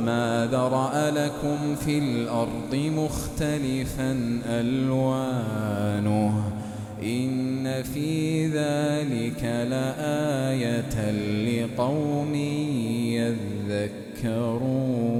وما ذرأ لكم في الأرض مختلفا ألوانه إن في ذلك لآية لقوم يذكرون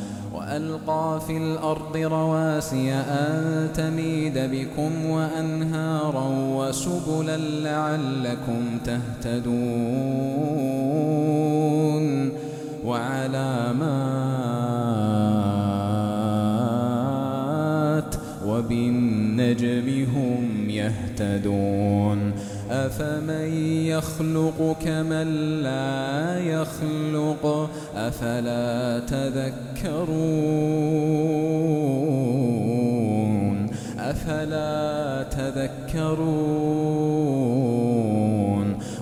وألقى في الأرض رواسي أن تميد بكم وأنهارا وسبلا لعلكم تهتدون وعلامات وبالنجم هم يهتدون أفمن يخلق كمن لا يخلق؟ أفلا تذكرون؟ أفلا تذكرون؟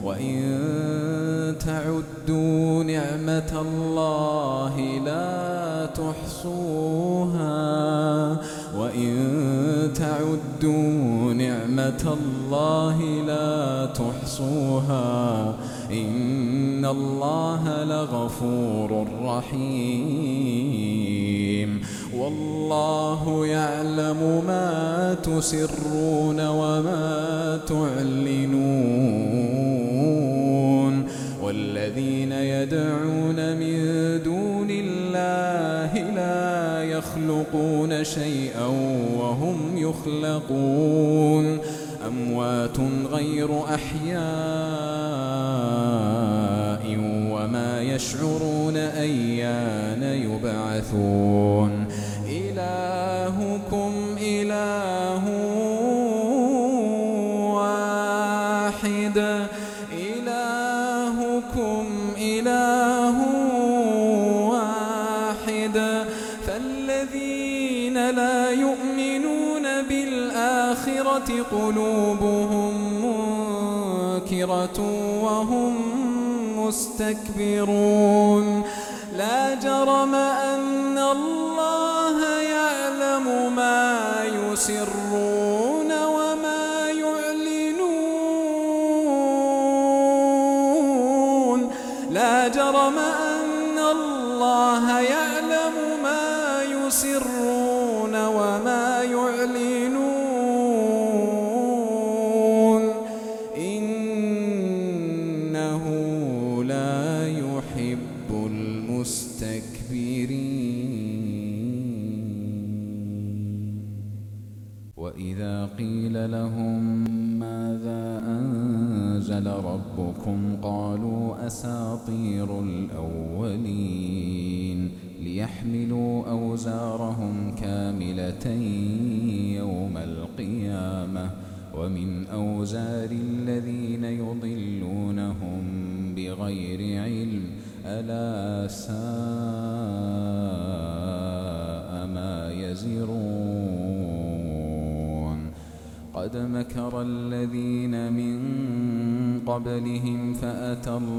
وإن تعدوا نعمة الله لا تحصوها. وإن تعدوا نعمة الله لا تحصوها إن الله لغفور رحيم والله يعلم ما تسرون وما تعلنون والذين يدعون يخلقون شيئا وهم يخلقون. أموات غير أحياء وما يشعرون أيان يبعثون. وهم مستكبرون لا جرم أن الله يعلم ما يسرون وما يعلنون لا جرم أن الله يعلم ما يسرون أساطير الأولين ليحملوا أوزارهم كاملة يوم القيامة ومن أوزار الذين يضلونهم بغير علم ألا ساء ما يزرون. قد مكر الذين من قبلهم فأتى الله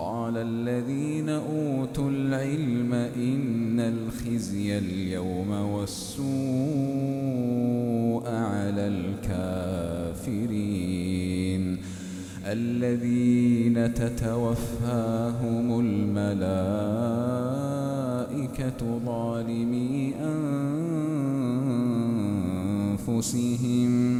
قال الذين أوتوا العلم إن الخزي اليوم والسوء على الكافرين الذين تتوفاهم الملائكة ظالمي أنفسهم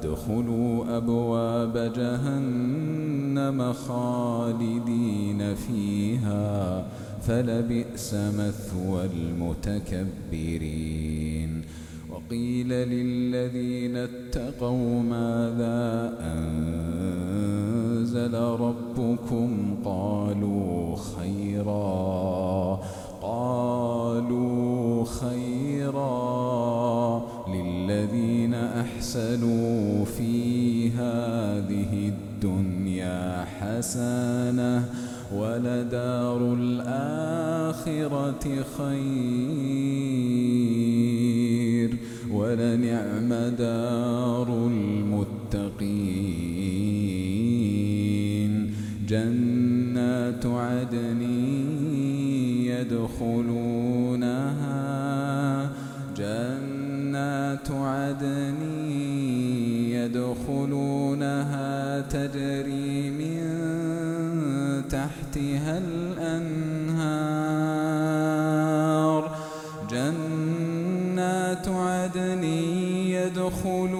فادخلوا أبواب جهنم خالدين فيها فلبئس مثوى المتكبرين. وقيل للذين اتقوا ماذا أنزل ربكم؟ قالوا خيرا قالوا خيرا. أحسنوا في هذه الدنيا حسنة ولدار الآخرة خير ولنعم دار المتقين جنات عدن يدخلونها يدخلونها تجري من تحتها الأنهار. جنات عدن يدخلونها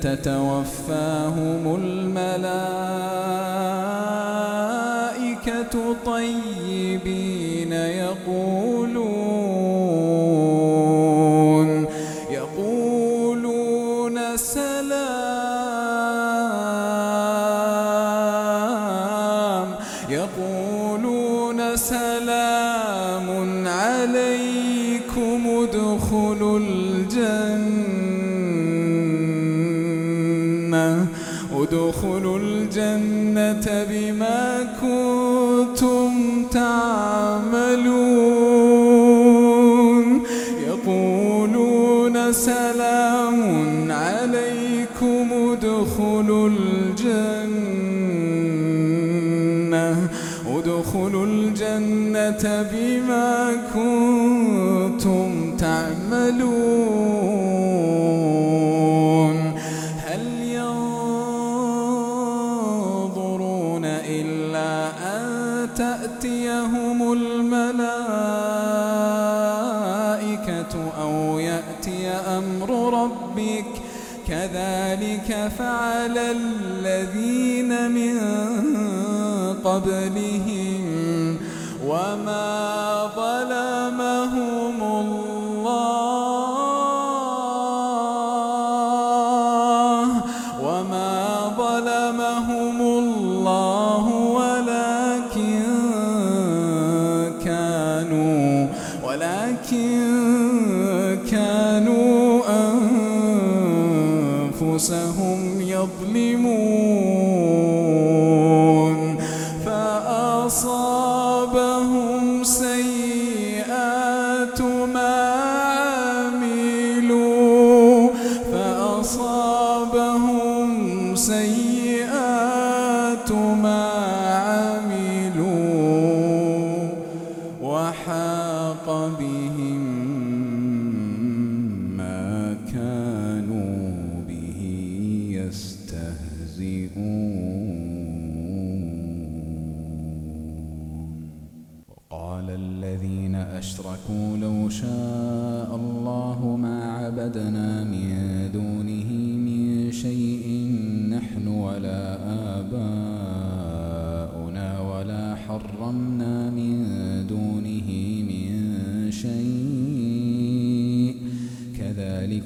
تتوفاهم الملائكة طيبين بما كنتم تعملون. هل ينظرون إلا أن تأتيهم الملائكة أو يأتي أمر ربك؟ كذلك فعل الذين من قبلهم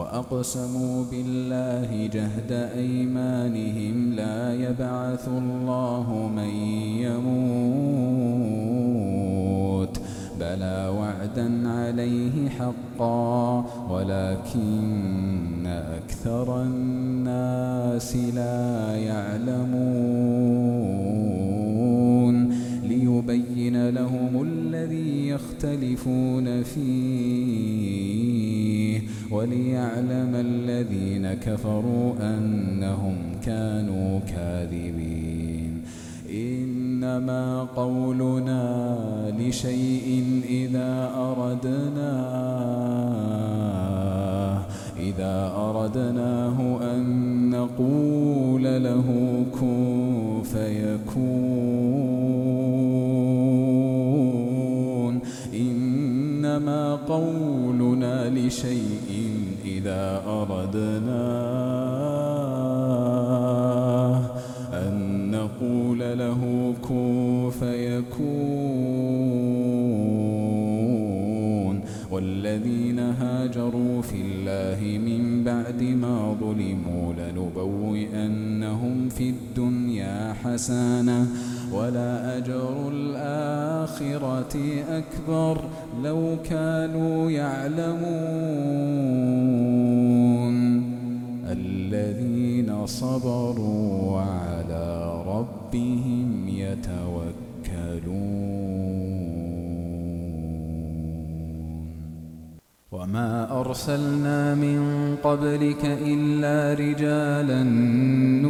وأقسموا بالله جهد أيمانهم لا يبعث الله من يموت بلى وعدا عليه حقا ولكن أكثر الناس لا يعلمون ليبين لهم الذي يختلفون فيه وليعلم الذين كفروا أنهم كانوا كاذبين. إنما قولنا لشيء إذا أردناه إذا أردناه أن نقول له كن فيكون. إنما قولنا لشيء إذا أردناه أن نقول له كن فيكون والذين هاجروا في الله من بعد ما ظلموا لنبوئنهم في الدنيا حسنة ولا أجر الآخرة أكبر لو كانوا يعلمون. الذين صبروا وعلى ربهم يتوكلون. وما أرسلنا من قبلك إلا رجالا إليهم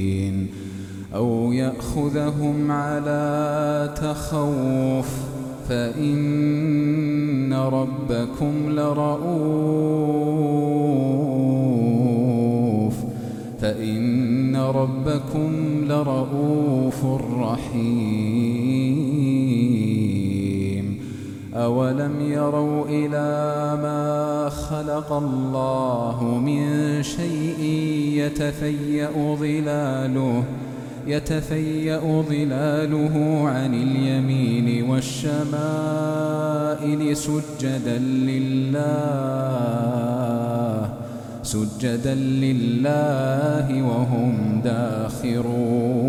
أو يأخذهم على تخوف فإن ربكم لرؤوف فإن ربكم لرؤوف رحيم أولم يروا إلى ما خلق الله من شيء يتفيأ ظلاله يتفيأ ظلاله عن اليمين والشمائل سجدا لله سجدا لله وهم داخرون.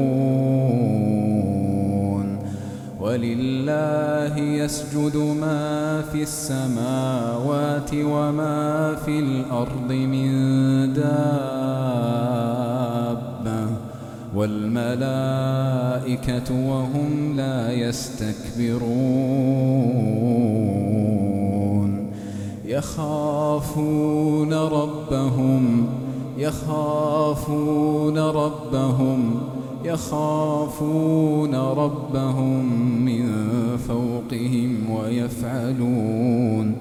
ولله يسجد ما في السماوات وما في الأرض من دابة والملائكة وهم لا يستكبرون. يخافون ربهم يخافون ربهم يخافون ربهم من فوقهم ويفعلون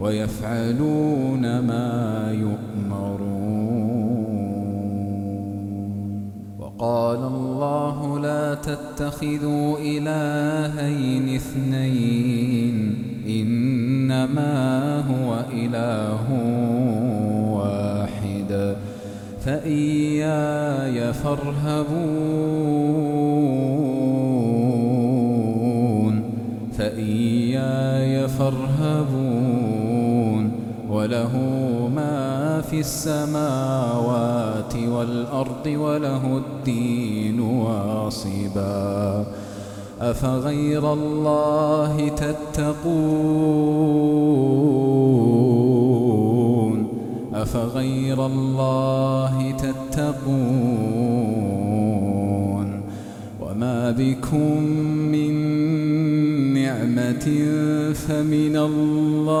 ويفعلون ما يؤمرون. وقال الله لا تتخذوا إلهين اثنين إنما هو إله واحد. فإياي فارهبون فإياي فارهبون. وله ما في السماوات والأرض وله الدين واصبا. أفغير الله تتقون؟ أفغير الله تتقون؟ وما بكم من نعمة فمن الله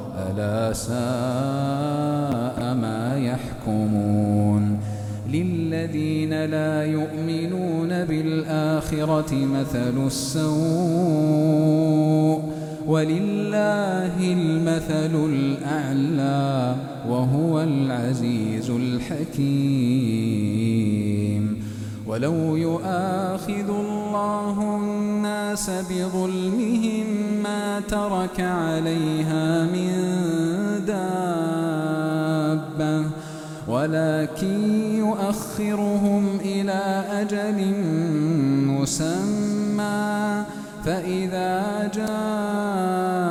ألا ساء ما يحكمون للذين لا يؤمنون بالآخرة مثل السوء ولله المثل الأعلى وهو العزيز الحكيم ولو يؤاخذ الله الناس بظلمهم ما ترك عليها من دابة ولكن يؤخرهم إلى أجل مسمى فإذا جاء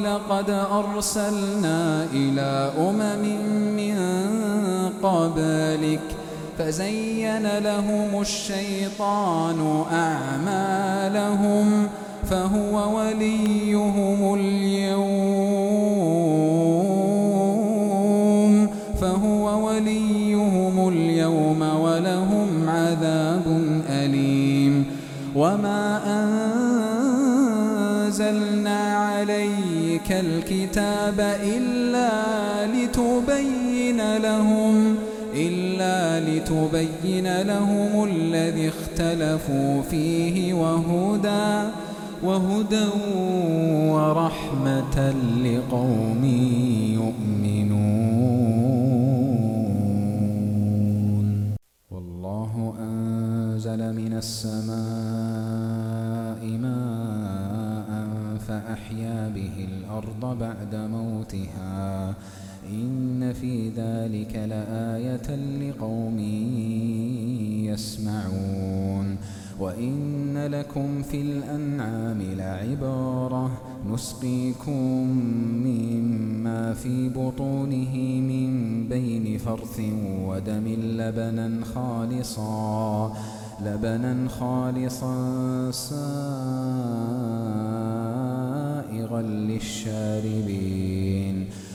لقد أرسلنا إلى أمم من قبلك فزين لهم الشيطان أعمالهم فهو وليهم اليوم فهو وليهم اليوم ولهم عذاب أليم وما أنزلنا عليك الكتاب إلا لتبين لهم إلا لتبين لهم الذي اختلفوا فيه وهدى وهدى ورحمة لقوم يؤمنون. والله أنزل من السماء ماء فأحيا به الأرض بعد موتها. إن في ذلك لآية لقوم يسمعون. وإن لكم في الأنعام لعبارة نسقيكم مما في بطونه من بين فرث ودم لبنا خالصا لبنا خالصا سائغا للشاربين.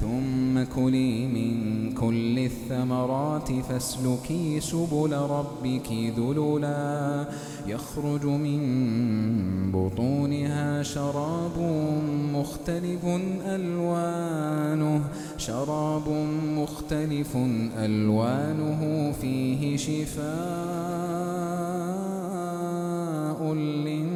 ثم كلي من كل الثمرات فاسلكي سبل ربك ذللا. يخرج من بطونها شراب مختلف ألوانه شراب مختلف ألوانه فيه شفاء للناس.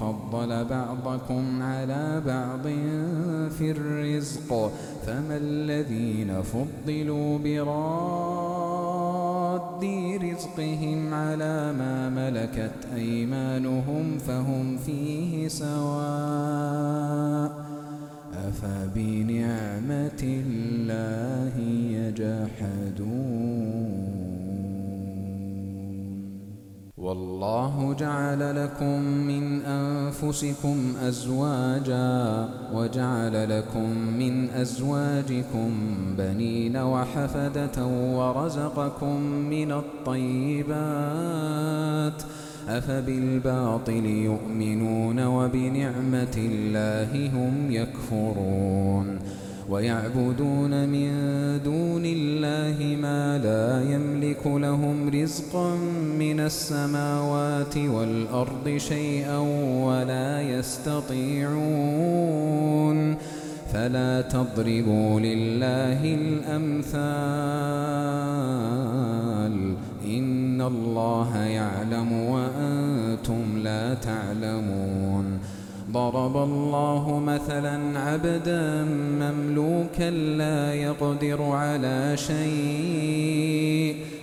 فضل بعضكم على بعض في الرزق فما الذين فضلوا براد رزقهم على ما ملكت أيمانهم فهم فيه سواء. أفبنعمة الله يجحدون. والله جعل لكم من أنفسكم أزواجا وجعل لكم من أزواجكم بنين وحفدة ورزقكم من الطيبات أفبالباطل يؤمنون وبنعمة الله هم يكفرون ويعبدون من دون الله رزقا من السماوات والأرض شيئا ولا يستطيعون فلا تضربوا لله الأمثال إن الله يعلم وأنتم لا تعلمون ضرب الله مثلا عبدا مملوكا لا يقدر على شيء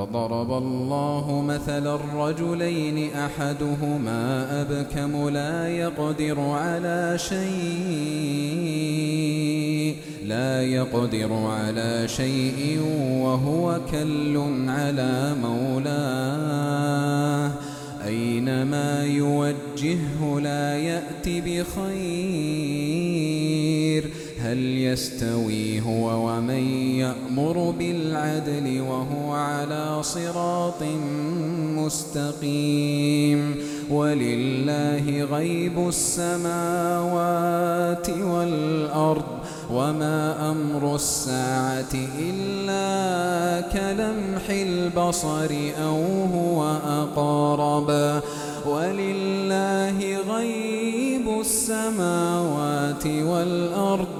وضرب الله مثل الرجلين أحدهما أبكم لا يقدر على شيء لا يقدر على شيء وهو كل على مولاه. أينما يوجهه لا يأتي بخير هل يستوي هو ومن يأمر بالعدل وهو على صراط مستقيم؟ ولله غيب السماوات والأرض وما أمر الساعة إلا كلمح البصر أو هو أقرب. ولله غيب السماوات والأرض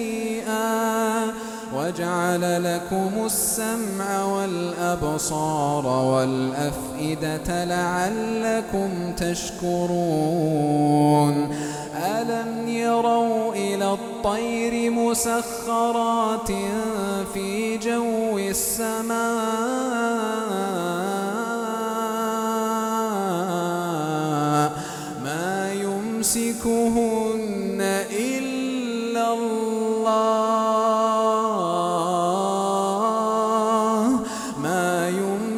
وجعل لكم السمع والأبصار والأفئدة لعلكم تشكرون. ألم يروا إلى الطير مسخرات في جو السماء؟ ما يمسكهن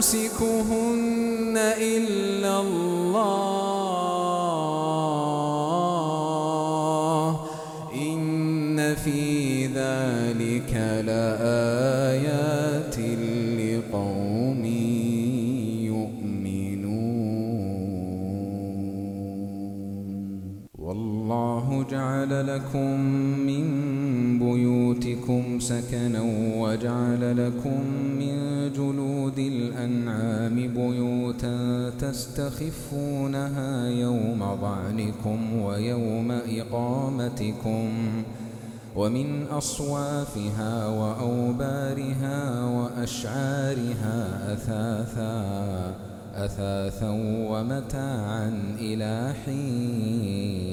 يمسكهن إلا الله. إن في ذلك لآيات لقوم يؤمنون. والله جعل لكم من بيوتكم سكنا وجعل لكم من الأنعام بيوتا تستخفونها يوم ظعنكم ويوم إقامتكم ومن أصوافها وأوبارها وأشعارها أثاثا أثاثا ومتاعا إلى حين.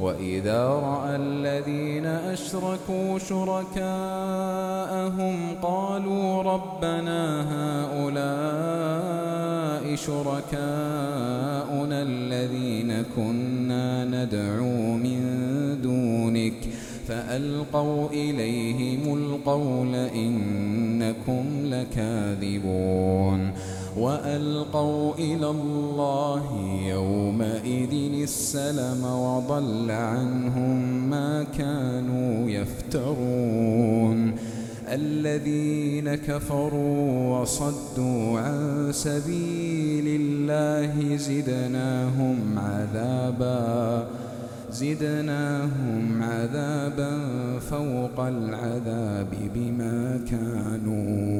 وإذا رأى الذين أشركوا شركاءهم قالوا ربنا هؤلاء شركاؤنا الذين كنا ندعو من دونك فألقوا إليهم القول إنكم لكاذبون وألقوا إلى الله يومئذ السلم وضل عنهم ما كانوا يفترون. الذين كفروا وصدوا عن سبيل الله زدناهم عذابا زدناهم عذابا فوق العذاب بما كانوا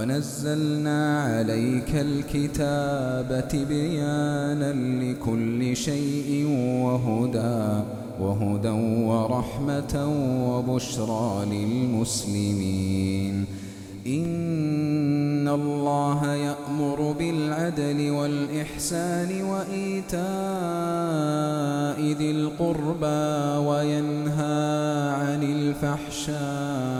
ونزلنا عليك الكتاب تبيانا لكل شيء وهدى وهدى ورحمة وبشرى للمسلمين. إن الله يأمر بالعدل والإحسان وإيتاء ذي القربى وينهى عن الفحشاء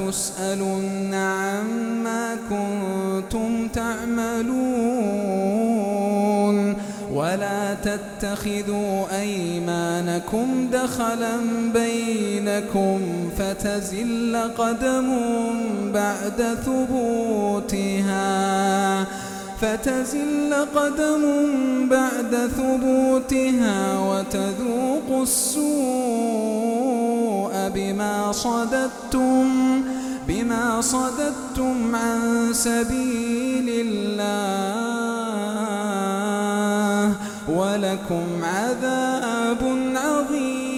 ولتسألن عما كنتم تعملون ولا تتخذوا أيمانكم دخلا بينكم فتزل قدم بعد ثبوتها فتزل قدم بعد ثبوتها وتذوق السوء بما صددتم بما صددتم عن سبيل الله ولكم عذاب عظيم.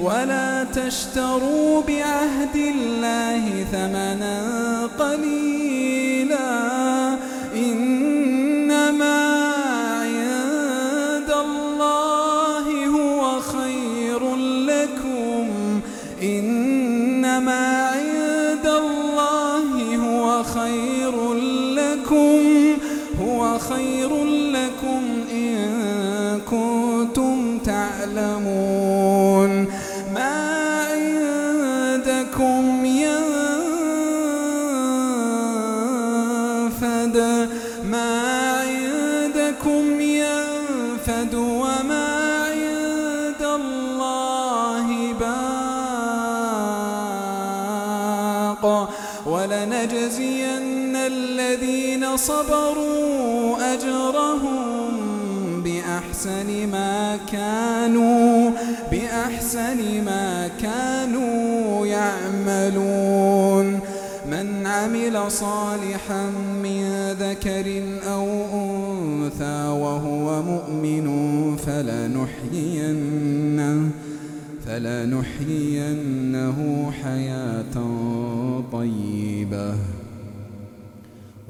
ولا تشتروا بعهد صبروا أجرهم بأحسن ما كانوا بأحسن ما كانوا يعملون. من عمل صالحا من ذكر أو أنثى وهو مؤمن فلنحيينه فلنحيينه حياة طيبة.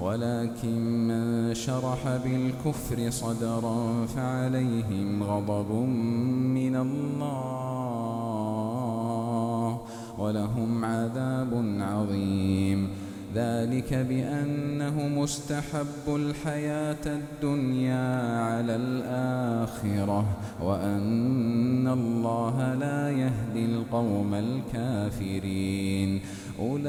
ولكن من شرح بالكفر صدرا فعليهم غضب من الله ولهم عذاب عظيم. ذلك بأنه مستحب الحياة الدنيا على الآخرة وأن الله لا يهدي القوم الكافرين. أولئك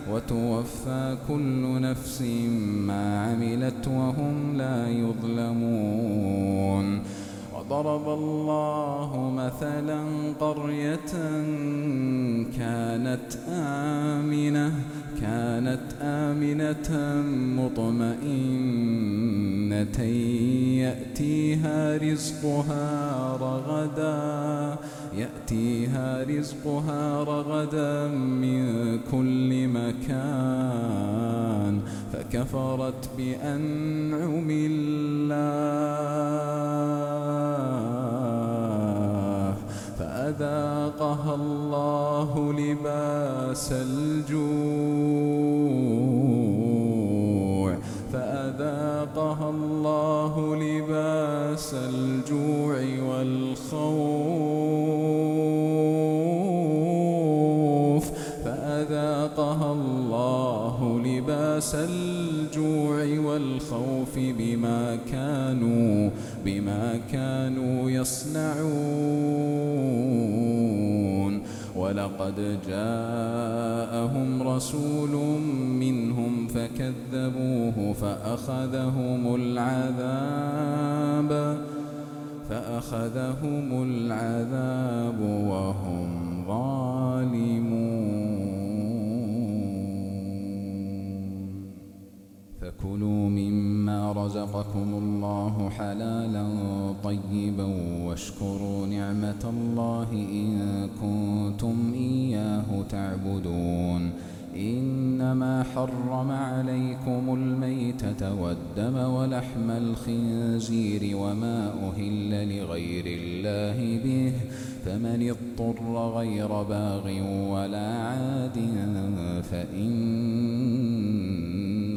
وتوفى كل نفس ما عملت وهم لا يظلمون. وضرب الله مثلا قرية كانت آمنة كانت آمنة مطمئنة يأتيها رزقها رغدا. يأتيها رزقها رغدا من كل مكان فكفرت بأنعم الله فأذاقها الله لباس الجوع فأذاقها الله لباس الجوع والخوف لباس الجوع والخوف بما كانوا بما كانوا يصنعون. ولقد جاءهم رسول منهم فكذبوه فأخذهم العذاب فأخذهم العذاب وهم ظالمون فكلوا مما رزقكم الله حلالا طيبا واشكروا نعمة الله إن كنتم إياه تعبدون. إنما حرم عليكم الميتة والدم ولحم الخنزير وما أهل لغير الله به. فمن اضطر غير باغ ولا عاد فإن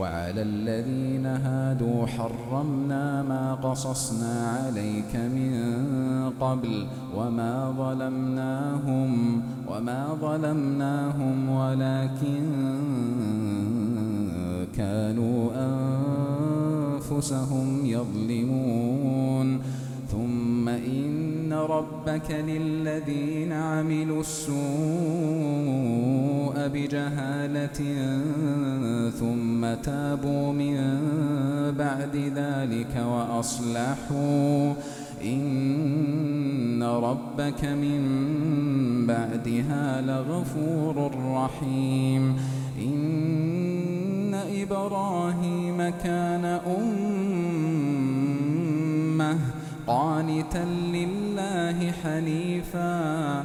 وعلى الذين هادوا حرمنا ما قصصنا عليك من قبل وما ظلمناهم وما ظلمناهم ولكن كانوا أنفسهم يظلمون. ثم إن ربك للذين عملوا السوء بجهالة ثم تابوا من بعد ذلك وأصلحوا. إن ربك من بعدها لغفور رحيم. إن إبراهيم كان أمة قانتا لله حنيفا.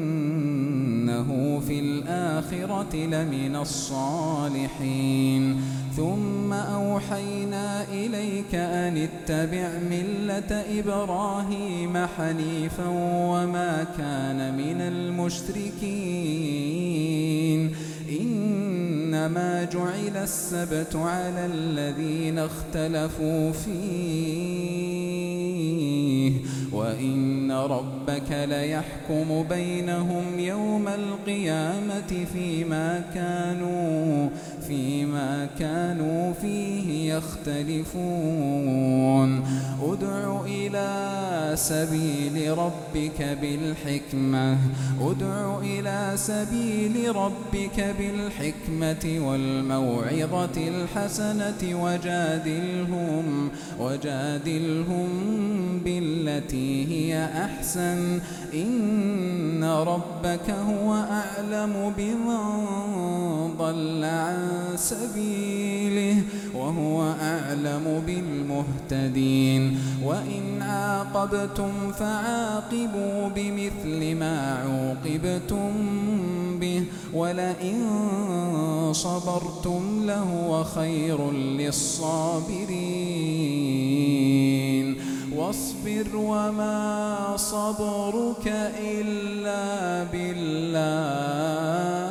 وإنه في الآخرة لمن الصالحين. ثم أوحينا إليك أن اتبع ملة إبراهيم حنيفا وما كان من المشركين. إنما جعل السبت على الذين اختلفوا فيه. وإن ربك ليحكم بينهم يوم القيامة فيما كانوا فيما كانوا فيه يختلفون. ادع إلى سبيل ربك بالحكمة. ادع إلى سبيل ربك بالحكمة والموعظة الحسنة وجادلهم وجادلهم بالتي هي أحسن. إن ربك هو أعلم بمن ضل عن سبيله وهو أعلم بالمهتدين. وإن عاقبتم فعاقبوا بمثل ما عوقبتم به ولئن صبرتم لهو خير للصابرين. واصبر وما صبرك إلا بالله.